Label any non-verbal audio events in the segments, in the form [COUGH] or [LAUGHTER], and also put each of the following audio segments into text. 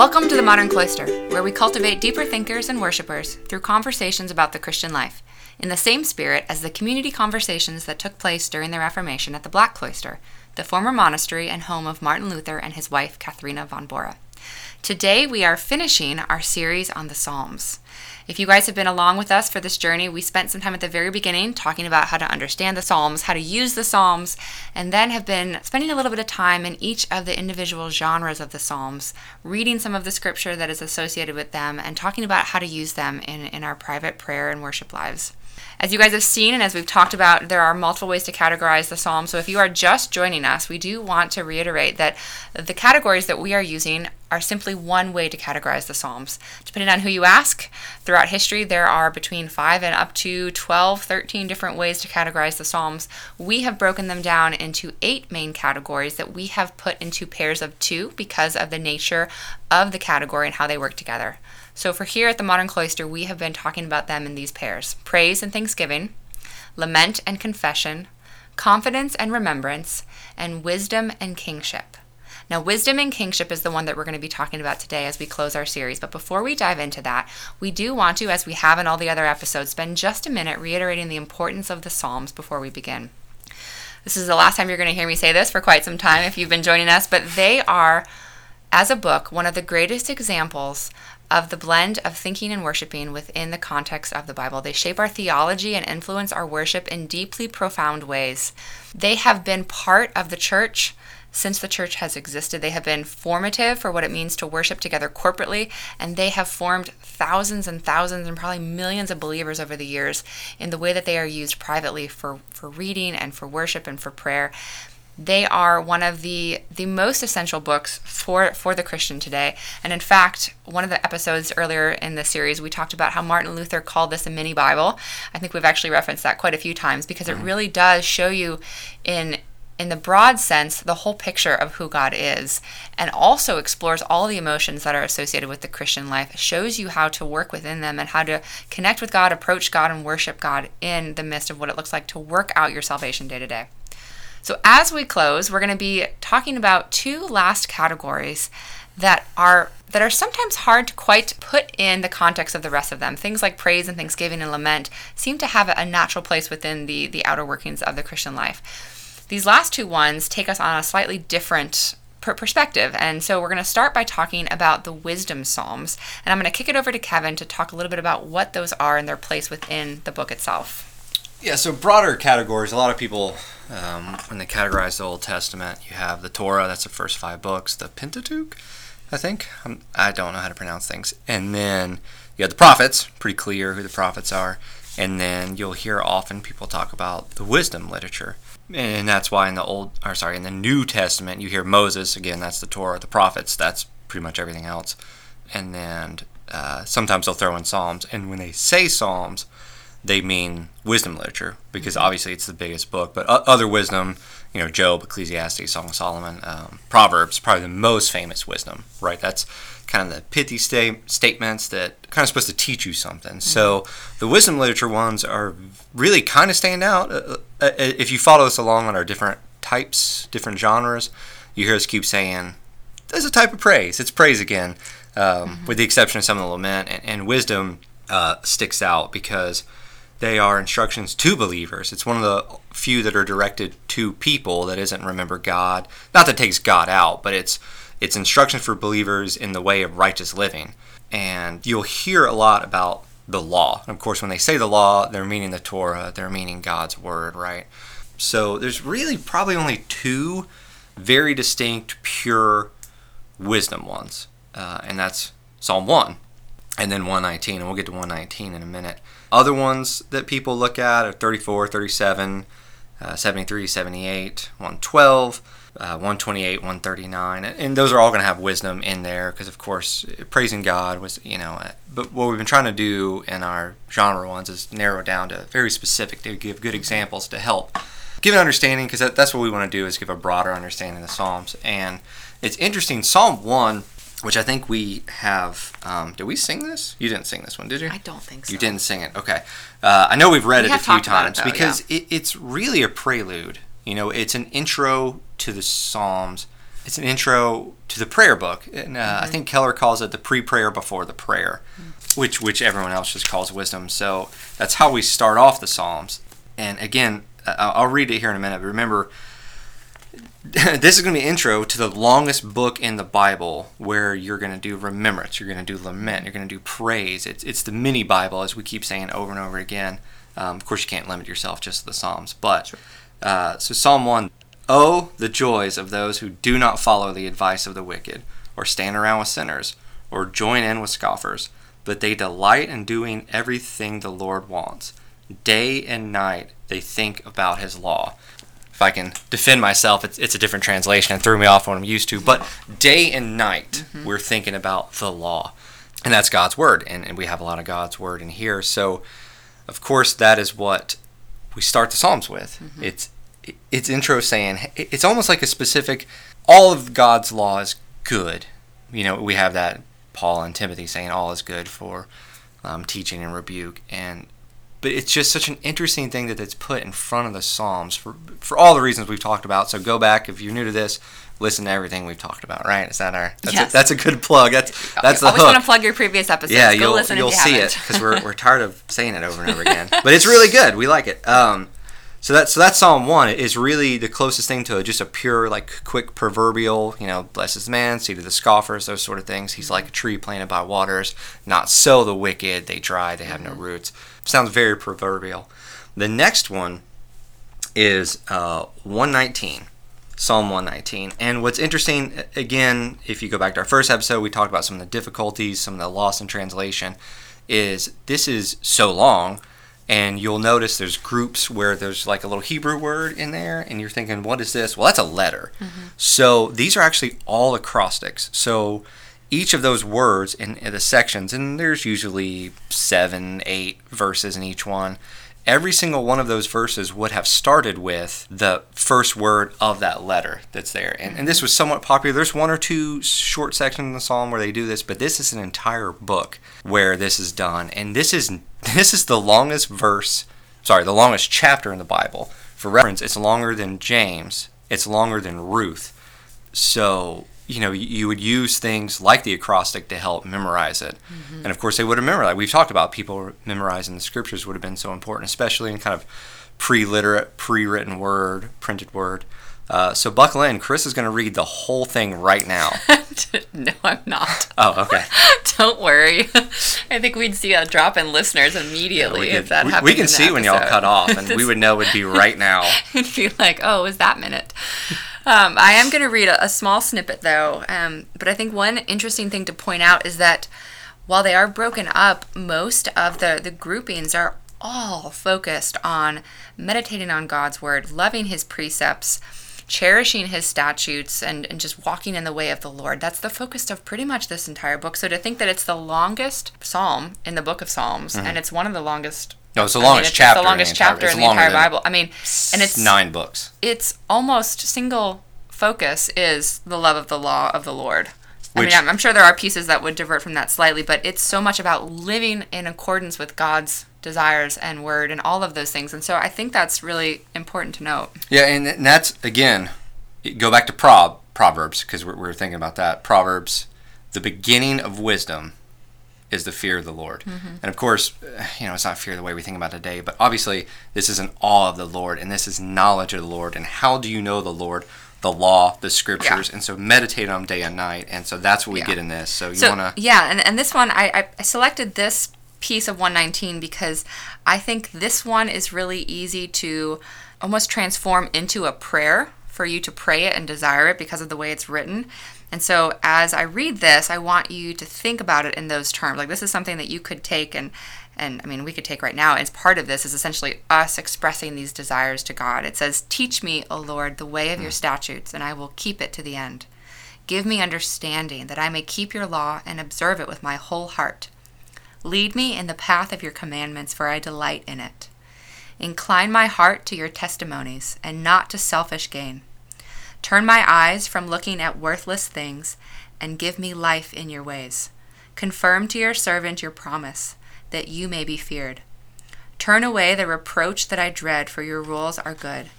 Welcome to the Modern Cloister, where we cultivate deeper thinkers and worshippers through conversations about the Christian life, in the same spirit as the community conversations that took place during the Reformation at the Black Cloister, the former monastery and home of Martin Luther and his wife, Katharina von Bora. Today, we are finishing our series on the Psalms. If you guys have been along with us for this journey, we spent some time at the very beginning talking about how to understand the Psalms, how to use the Psalms, and then have been spending a little bit of time in each of the individual genres of the Psalms, reading some of the scripture that is associated with them, and talking about how to use them in, in our private prayer and worship lives. As you guys have seen and as we've talked about, there are multiple ways to categorize the psalm. So if you are just joining us, we do want to reiterate that the categories that we are using are simply one way to categorize the psalms. Depending on who you ask, throughout history there are between 5 and up to 12, 13 different ways to categorize the psalms. We have broken them down into 8 main categories that we have put into pairs of 2 because of the nature of the category and how they work together. So, for here at the Modern Cloister, we have been talking about them in these pairs praise and thanksgiving, lament and confession, confidence and remembrance, and wisdom and kingship. Now, wisdom and kingship is the one that we're going to be talking about today as we close our series. But before we dive into that, we do want to, as we have in all the other episodes, spend just a minute reiterating the importance of the Psalms before we begin. This is the last time you're going to hear me say this for quite some time if you've been joining us, but they are, as a book, one of the greatest examples of the blend of thinking and worshiping within the context of the Bible. They shape our theology and influence our worship in deeply profound ways. They have been part of the church since the church has existed. They have been formative for what it means to worship together corporately, and they have formed thousands and thousands and probably millions of believers over the years in the way that they are used privately for, for reading and for worship and for prayer they are one of the the most essential books for for the Christian today. And in fact, one of the episodes earlier in the series, we talked about how Martin Luther called this a mini Bible. I think we've actually referenced that quite a few times because it mm-hmm. really does show you in in the broad sense the whole picture of who God is and also explores all the emotions that are associated with the Christian life shows you how to work within them and how to connect with God approach God and worship God in the midst of what it looks like to work out your salvation day to day so, as we close, we're going to be talking about two last categories that are that are sometimes hard to quite put in the context of the rest of them. Things like praise and thanksgiving and lament seem to have a natural place within the the outer workings of the Christian life. These last two ones take us on a slightly different perspective. And so we're going to start by talking about the wisdom psalms. And I'm going to kick it over to Kevin to talk a little bit about what those are and their place within the book itself. Yeah, so broader categories. A lot of people, um, when they categorize the Old Testament, you have the Torah, that's the first five books, the Pentateuch, I think. I'm, I do not know how to pronounce things. And then you have the prophets, pretty clear who the prophets are. And then you'll hear often people talk about the wisdom literature. And that's why in the Old, or sorry, in the New Testament, you hear Moses, again, that's the Torah, the prophets, that's pretty much everything else. And then uh, sometimes they'll throw in Psalms. And when they say Psalms, they mean wisdom literature because obviously it's the biggest book. But other wisdom, you know, Job, Ecclesiastes, Song of Solomon, um, Proverbs, probably the most famous wisdom, right? That's kind of the pithy sta- statements that kind of supposed to teach you something. Mm-hmm. So the wisdom literature ones are really kind of stand out. Uh, uh, uh, if you follow us along on our different types, different genres, you hear us keep saying, there's a type of praise. It's praise again, um, mm-hmm. with the exception of some of the lament. And, and wisdom uh, sticks out because – they are instructions to believers. It's one of the few that are directed to people that isn't remember God. Not that takes God out, but it's it's instructions for believers in the way of righteous living. And you'll hear a lot about the law. And of course, when they say the law, they're meaning the Torah, they're meaning God's word, right? So there's really probably only two very distinct, pure wisdom ones, uh, and that's Psalm 1 and then 119, and we'll get to 119 in a minute. Other ones that people look at are 34, 37, uh, 73, 78, 112, uh, 128, 139, and those are all going to have wisdom in there because, of course, praising God was, you know. Uh, but what we've been trying to do in our genre ones is narrow down to very specific to give good examples to help give an understanding because that, that's what we want to do is give a broader understanding of the Psalms. And it's interesting. Psalm one which I think we have. Um, did we sing this? You didn't sing this one, did you? I don't think so. You didn't sing it. Okay. Uh, I know we've read we it a few times it, though, because yeah. it, it's really a prelude. You know, it's an intro to the Psalms it's an intro to the prayer book, and uh, mm-hmm. I think Keller calls it the pre-prayer before the prayer, mm-hmm. which which everyone else just calls wisdom. So that's how we start off the Psalms. And again, I'll read it here in a minute. But remember, [LAUGHS] this is going to be intro to the longest book in the Bible where you're going to do remembrance, you're going to do lament, you're going to do praise. It's, it's the mini Bible, as we keep saying over and over again. Um, of course, you can't limit yourself just to the Psalms. But sure. uh, so, Psalm 1 Oh, the joys of those who do not follow the advice of the wicked, or stand around with sinners, or join in with scoffers, but they delight in doing everything the Lord wants. Day and night they think about his law if I can defend myself, it's, it's a different translation and threw me off what I'm used to. But day and night, mm-hmm. we're thinking about the law. And that's God's word. And, and we have a lot of God's word in here. So, of course, that is what we start the Psalms with. Mm-hmm. It's it's intro saying it's almost like a specific all of God's law is good. You know, we have that Paul and Timothy saying all is good for um, teaching and rebuke, and but it's just such an interesting thing that it's put in front of the Psalms for for all the reasons we've talked about. So go back if you're new to this, listen to everything we've talked about. Right? Is that our? That's, yes. a, that's a good plug. That's that's the always hook. want to plug your previous episodes. Yeah, go you'll you'll see haven't. it because we're we're [LAUGHS] tired of saying it over and over again. but it's really good. We like it. Um, so that so that Psalm one is really the closest thing to just a pure like quick proverbial, you know, blesses man, seed of the scoffers, those sort of things. He's like a tree planted by waters, not so the wicked, they dry, they have no mm-hmm. roots. Sounds very proverbial. The next one is uh, 119. Psalm 119. And what's interesting, again, if you go back to our first episode, we talked about some of the difficulties, some of the loss in translation, is this is so long and you'll notice there's groups where there's like a little Hebrew word in there, and you're thinking, what is this? Well, that's a letter. Mm-hmm. So these are actually all acrostics. So each of those words in, in, the sections, and there's usually seven, eight verses in each one. Every single one of those verses would have started with the first word of that letter that's there. And, and this was somewhat popular. There's one or two short sections in the psalm where they do this, but this is an entire book where this is done. And this is this is the longest verse, sorry, the longest chapter in the Bible. For reference, it's longer than James, it's longer than Ruth. So, you know, you would use things like the acrostic to help memorize it. Mm-hmm. And of course, they would have memorized. We've talked about people memorizing the scriptures would have been so important, especially in kind of pre literate, pre written word, printed word. Uh, so buckle in. Chris is going to read the whole thing right now. [LAUGHS] no, I'm not. Oh, okay. [LAUGHS] Don't worry. I think we'd see a drop in listeners immediately yeah, if that we, happened. We can see episode. when y'all cut off, and we would know it'd be right now. [LAUGHS] it'd be like, oh, it was that minute. Um, I am going to read a, a, small snippet though, um, but I think one interesting thing to point out is that while they are broken up, most of the the groupings are all focused on meditating on God's word, loving His precepts cherishing his statutes and, and just walking in the way of the Lord. That's the focus of pretty much this entire book. So to think that it's the longest psalm in the book of Psalms mm-hmm. and it's one of the longest no, it's the longest I mean, it's chapter. the longest in the chapter in the entire Bible. I mean, and it's nine books. It's almost single focus is the love of the law of the Lord. I mean, I'm, I'm sure there are pieces that would divert from that slightly, but it's so much about living in accordance with God's desires and word and all of those things. And so I think that's really important to note. Yeah, and that's again, go back to prob proverbs because we're, we're thinking about that. Proverbs, the beginning of wisdom is the fear of the Lord. Mm-hmm. And of course, you know, it's not fear the way we think about today, but obviously this is an awe of the Lord and this is knowledge of the Lord. And how do you know the Lord? The law, the scriptures, yeah. and so meditate on them day and night. And so that's what we yeah. get in this. So you so, want to. Yeah, and, and this one, I, I selected this piece of 119 because I think this one is really easy to almost transform into a prayer for you to pray it and desire it because of the way it's written. And so as I read this, I want you to think about it in those terms. Like this is something that you could take and and I mean we could take right now. As part of this is essentially us expressing these desires to God. It says, "Teach me, O Lord, the way of your hmm. statutes, and I will keep it to the end. Give me understanding that I may keep your law and observe it with my whole heart." Lead me in the path of your commandments, for I delight in it. Incline my heart to your testimonies, and not to selfish gain. Turn my eyes from looking at worthless things, and give me life in your ways. Confirm to your servant your promise, that you may be feared. Turn away the reproach that I dread, for your rules are good.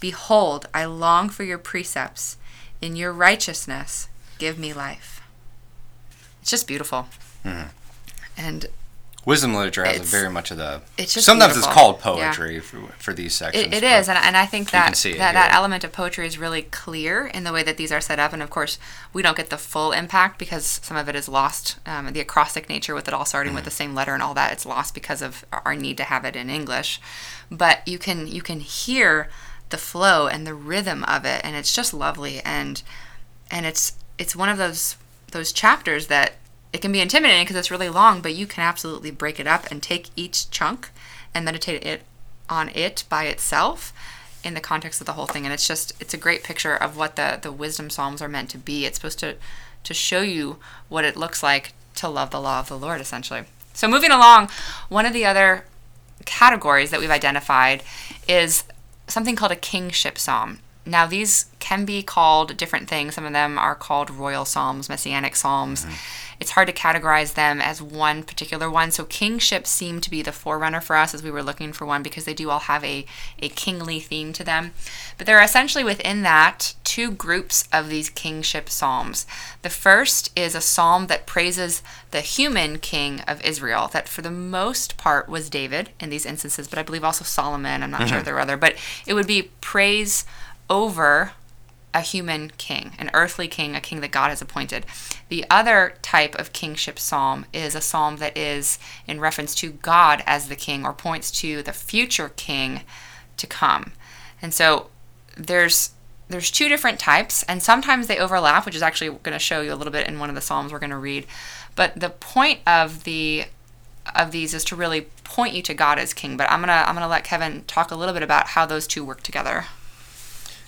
Behold, I long for your precepts. In your righteousness, give me life. It's just beautiful. Mhm. And Wisdom literature has a very much of the. it's just sometimes beautiful. it's called Yeah. poetry for, for these sections. It, it is, and, and I think that that, that element of poetry is really clear in the way that these are set up. And of course, we don't get the full impact because some of it is lost. Um, the acrostic nature with it all starting Mm-hmm. with the same letter and all that, it's lost because of our need to have it in English. But you can you can hear the flow and the rhythm of it, and it's just lovely. And and it's it's one of those those chapters that it can be intimidating because it's really long, but you can absolutely break it up and take each chunk and meditate it on it by itself in the context of the whole thing. And it's just it's a great picture of what the the wisdom psalms are meant to be. It's supposed to to show you what it looks like to love the law of the Lord, essentially. So moving along, one of the other categories that we've identified is something called a kingship psalm. Now, these can be called different things. Some of them are called royal psalms, messianic psalms. Mm-hmm. It's hard to categorize them as one particular one. So, kingship seemed to be the forerunner for us as we were looking for one because they do all have a, a kingly theme to them. But there are essentially within that two groups of these kingship psalms. The first is a psalm that praises the human king of Israel, that for the most part was David in these instances, but I believe also Solomon. I'm not sure if there were other, but it would be praise over a human king, an earthly king, a king that God has appointed. The other type of kingship psalm is a psalm that is in reference to God as the king or points to the future king to come. And so there's there's two different types and sometimes they overlap, which is actually going to show you a little bit in one of the psalms we're going to read. But the point of the of these is to really point you to God as king. But I'm going to I'm going to let Kevin talk a little bit about how those two work together.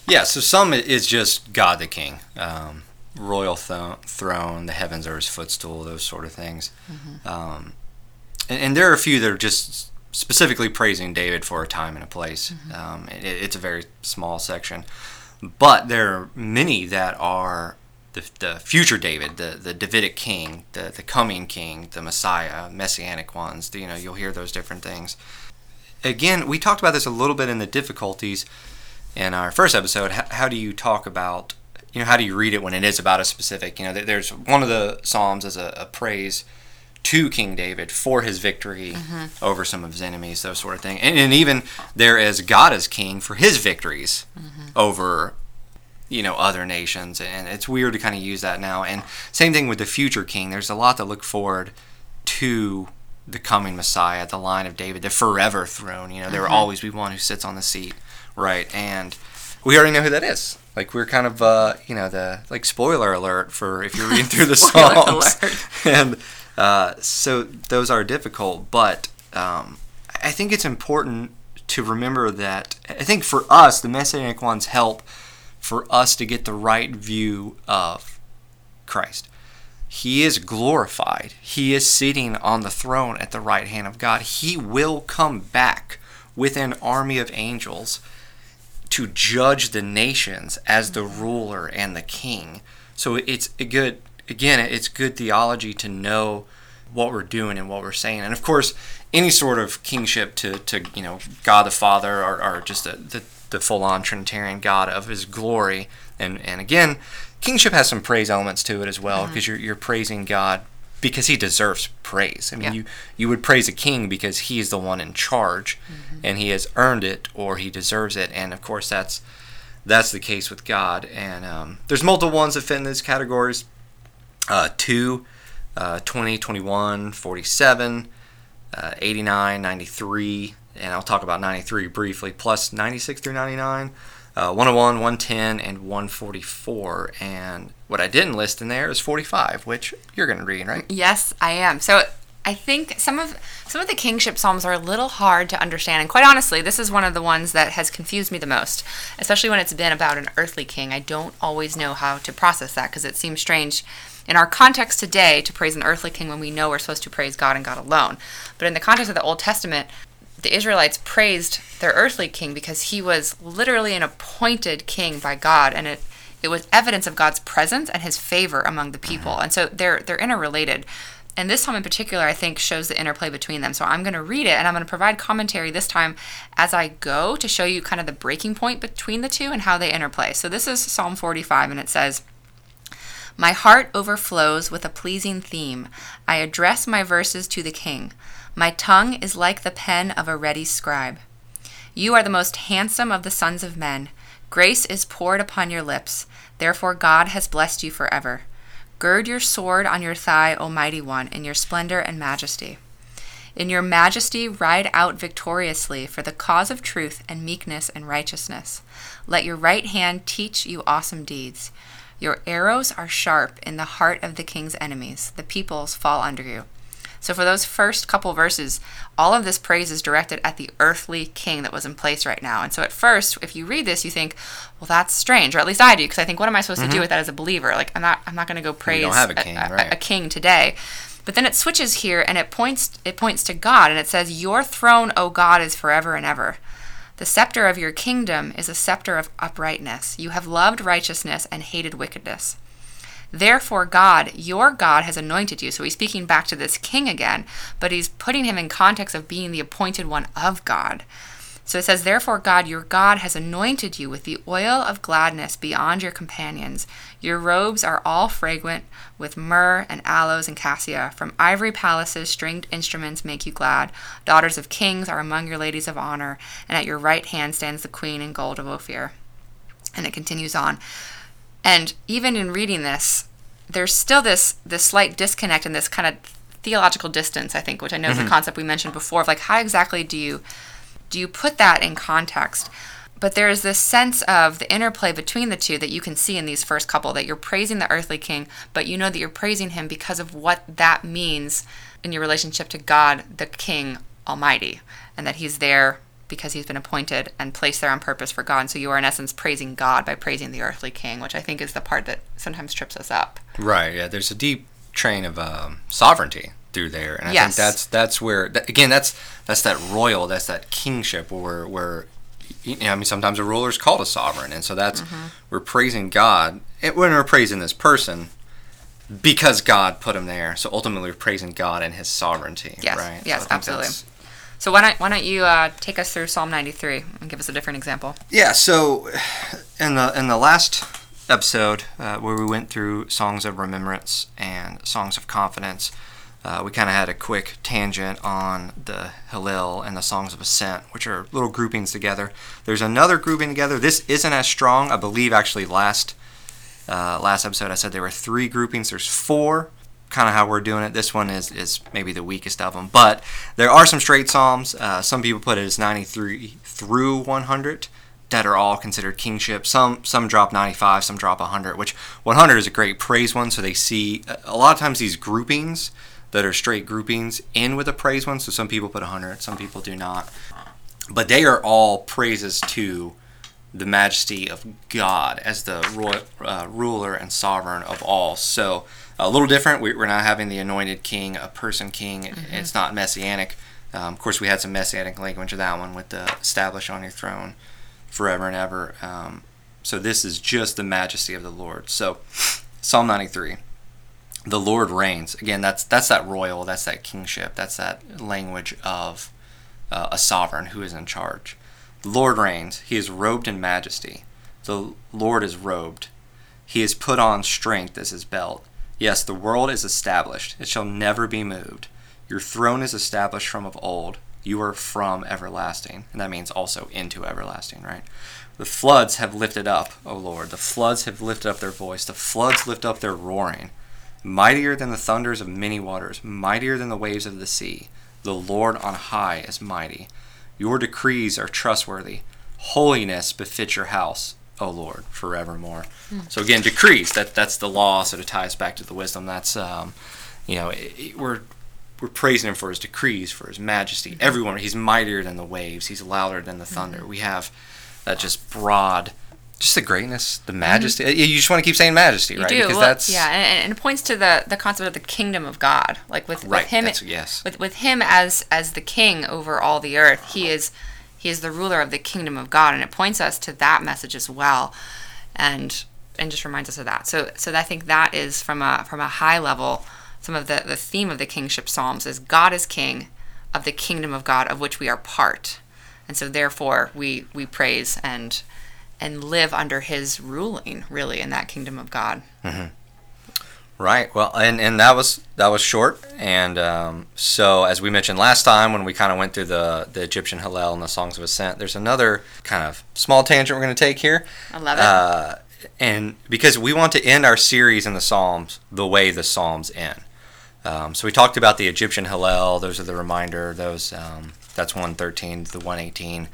Yeah, so some is just God the King, um, royal th- throne, the heavens are his footstool, those sort of things. Um, and, and there are a few that are just specifically praising David for a time and a place. Um, it, it's a very small section. But there are many that are the, the future David, the, the Davidic king, the, the coming king, the Messiah, messianic ones. You know, you'll hear those different things. Again, we talked about this a little bit in the difficulties in our first episode. How, how do you talk about, you know, how do you read it when it is about a specific, you know, there's one of the Psalms as a, a praise to King David for his victory mm-hmm. over some of his enemies, those sort of thing. And, and even there is God as king for his victories mm-hmm. over you know other nations and it's weird to kind of use that now and same thing with the future king there's a lot to look forward to the coming messiah the line of david the forever throne you know there will always be one who sits on the seat right? And we already know who that is. Like we're kind of uh you know the like spoiler alert for if you're reading through the [LAUGHS] psalms. [LAUGHS] and uh, so those are difficult but um, i think it's important to remember that i think for us the messianic ones help for us to get the right view of Christ. He is glorified. He is sitting on the throne at the right hand of God. He will come back with an army of angels to judge the nations as the ruler and the king. So it's a good again, it's good theology to know what we're doing and what we're saying. And of course, any sort of kingship to, to you know, God the Father or, or just a, the, the full on Trinitarian God of his glory. And, and again, kingship has some praise elements to it as well because you're, you're praising God because he deserves praise. I mean, Yeah. you, you would praise a king because he is the one in charge and he has earned it or he deserves it. And of course, that's that's the case with God. And um, there's multiple ones that fit in these categories. Uh, 2, uh, 20, 21, 47, uh, 89, 93, and I'll talk about 93 briefly, plus 96 through 99, uh, 101, 110, and 144. And what I didn't list in there is 45, which you're going to read, right? Yes, I am. So I think some of some of the kingship psalms are a little hard to understand, and quite honestly, this is one of the ones that has confused me the most, especially when it's been about an earthly king. I don't always know how to process that because it seems strange in our context today to praise an earthly king when we know we're supposed to praise God and God alone. But in the context of the Old Testament, the Israelites praised their earthly king because he was literally an appointed king by God, and it it was evidence of God's presence and His favor among the people. And so they're they're interrelated. and this psalm in particular, I think, shows the interplay between them. So I'm going to read it and I'm going to provide commentary this time as I go to show you kind of the breaking point between the two and how they interplay. So this is Psalm 45, and it says, My heart overflows with a pleasing theme. I address my verses to the king. My tongue is like the pen of a ready scribe. You are the most handsome of the sons of men. Grace is poured upon your lips. Therefore, God has blessed you forever. Gird your sword on your thigh, O mighty one, in your splendor and majesty. In your majesty, ride out victoriously for the cause of truth and meekness and righteousness. Let your right hand teach you awesome deeds. Your arrows are sharp in the heart of the king's enemies. The peoples fall under you. So, for those first couple verses, all of this praise is directed at the earthly king that was in place right now. And so, at first, if you read this, you think, well, that's strange, or at least I do, because I think, what am I supposed mm-hmm. to do with that as a believer? Like, I'm not, I'm not going to go praise a king, a, right. a, a king today. But then it switches here and it points it points to God and it says, Your throne, O God, is forever and ever. The scepter of your kingdom is a scepter of uprightness. You have loved righteousness and hated wickedness. Therefore, God, your God, has anointed you. So he's speaking back to this king again, but he's putting him in context of being the appointed one of God. So it says, Therefore, God, your God, has anointed you with the oil of gladness beyond your companions. Your robes are all fragrant with myrrh and aloes and cassia. From ivory palaces, stringed instruments make you glad. Daughters of kings are among your ladies of honor, and at your right hand stands the queen in gold of Ophir. And it continues on. And even in reading this, there's still this this slight disconnect and this kind of theological distance, I think, which I know mm-hmm. is a mm-hmm. concept we mentioned before of like how exactly do you do you put that in context? But there is this sense of the interplay between the two that you can see in these first couple that you're praising the earthly king, but you know that you're praising him because of what that means in your relationship to God, the King Almighty, and that he's there because he's been appointed and placed there on purpose for God. And so you are, in essence, praising God by praising the earthly king, which I think is the part that sometimes trips us up. Right. Yeah. There's a deep train of um, sovereignty through there, and I yes. think that's that's where that, again that's that's that royal, that's that kingship where where you know, I mean, sometimes a ruler is called a sovereign, and so that's mm-hmm. we're praising God when we're praising this person because God put him there. So ultimately, we're praising God and His sovereignty. Yes. Right. Yes. So absolutely. So why don't why don't you uh, take us through Psalm 93 and give us a different example? Yeah. So in the in the last episode uh, where we went through songs of remembrance and songs of confidence, uh, we kind of had a quick tangent on the Hallel and the songs of ascent, which are little groupings together. There's another grouping together. This isn't as strong. I believe actually last uh, last episode I said there were three groupings. There's four kind of how we're doing it. This one is, is maybe the weakest of them. But there are some straight Psalms. Uh, some people put it as 93 through 100 that are all considered kingship. Some some drop 95, some drop 100, which 100 is a great praise one. So they see a lot of times these groupings that are straight groupings in with a praise one. So some people put 100, some people do not. But they are all praises to the majesty of God as the royal, uh, ruler and sovereign of all. So a little different. We, are not having the anointed king, a person king. Mm-hmm. It's not messianic. Um, of course, we had some messianic language of that one with the establish on your throne forever and ever. Um, so this is just the majesty of the Lord. So Psalm 93. The Lord reigns. Again, that's that's that royal, that's that kingship, that's that language of uh, a sovereign who is in charge. Lord reigns. He is robed in majesty. The Lord is robed. He has put on strength as his belt. Yes, the world is established, it shall never be moved. Your throne is established from of old. You are from everlasting. And that means also into everlasting, right? The floods have lifted up, O Lord. The floods have lifted up their voice. The floods lift up their roaring. Mightier than the thunders of many waters, mightier than the waves of the sea. The Lord on high is mighty. Your decrees are trustworthy. Holiness befits your house. O Lord, forevermore. Mm. So again, decrees. That that's the law. So it ties back to the wisdom. That's um, you know, it, it, we're we're praising him for his decrees, for his majesty. Mm-hmm. Everyone, he's mightier than the waves. He's louder than the thunder. Mm-hmm. We have that just broad, just the greatness, the majesty. Mm-hmm. You just want to keep saying majesty, you right? Do. Because well, that's yeah, and, and, it points to the the concept of the kingdom of God, like with, right. with him. yes. With with him as as the king over all the earth, he is he is the ruler of the kingdom of God, and it points us to that message as well, and and just reminds us of that. So so I think that is from a from a high level some of the, the theme of the kingship psalms is God is king of the kingdom of God of which we are part. And so therefore we we praise and and live under his ruling really in that kingdom of God. Right. Well, and, and that was that was short, and um, so as we mentioned last time when we kind of went through the the Egyptian Hallel and the Songs of Ascent, there's another kind of small tangent we're going to take here. I love it. Uh, and because we want to end our series in the Psalms the way the Psalms end. Um, so we talked about the Egyptian Hallel. Those are the reminder. Those um, that's 113 to the 118.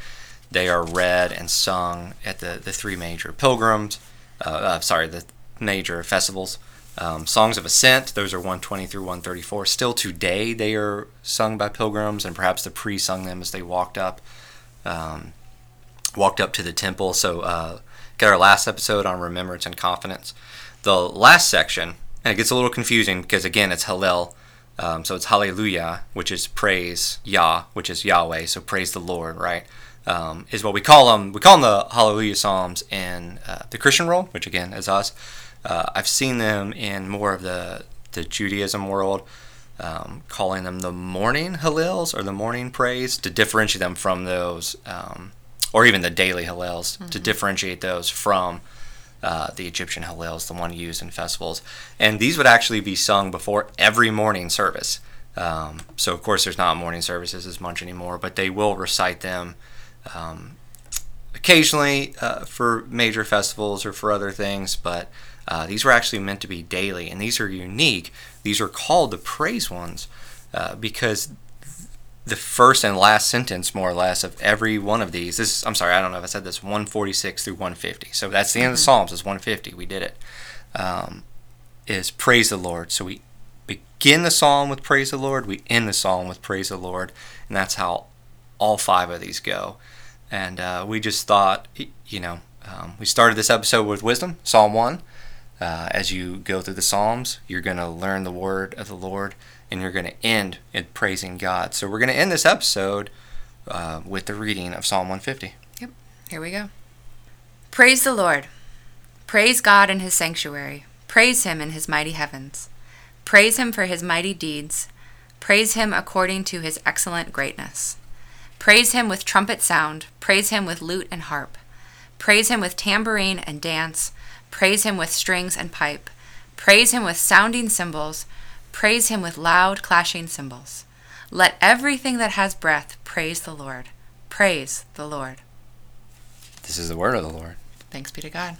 They are read and sung at the, the three major pilgrims. Uh, uh, sorry, the major festivals. Um, Songs of Ascent. Those are 120 through 134. Still today, they are sung by pilgrims, and perhaps the priests sung them as they walked up, um, walked up to the temple. So uh, get our last episode on remembrance and confidence. The last section, and it gets a little confusing because again it's Hallel, um, so it's Hallelujah, which is praise Yah, which is Yahweh, so praise the Lord, right? Um, is what we call them. We call them the Hallelujah Psalms in uh, the Christian world, which again is us. Uh, I've seen them in more of the the Judaism world, um, calling them the morning Hallels or the morning praise to differentiate them from those, um, or even the daily Hallels to differentiate those from uh, the Egyptian Hallels, the one used in festivals. And these would actually be sung before every morning service. Um, so, of course, there's not morning services as much anymore, but they will recite them um, occasionally uh, for major festivals or for other things. But uh, these were actually meant to be daily, and these are unique. These are called the praise ones uh, because the first and last sentence, more or less, of every one of these. This, I'm sorry, I don't know if I said this. 146 through 150. So that's the end of the Psalms. Is 150. We did it. Um, is praise the Lord. So we begin the psalm with praise the Lord. We end the psalm with praise the Lord, and that's how all five of these go. And uh, we just thought, you know, um, we started this episode with wisdom, Psalm one. Uh, as you go through the Psalms, you're going to learn the word of the Lord and you're going to end in praising God. So we're going to end this episode uh, with the reading of Psalm 150. Yep. Here we go. Praise the Lord. Praise God in his sanctuary. Praise him in his mighty heavens. Praise him for his mighty deeds. Praise him according to his excellent greatness. Praise him with trumpet sound. Praise him with lute and harp. Praise him with tambourine and dance. Praise him with strings and pipe. Praise him with sounding cymbals. Praise him with loud clashing cymbals. Let everything that has breath praise the Lord. Praise the Lord. This is the word of the Lord. Thanks be to God.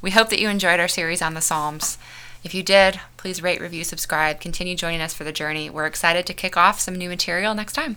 We hope that you enjoyed our series on the Psalms. If you did, please rate, review, subscribe. Continue joining us for the journey. We're excited to kick off some new material next time.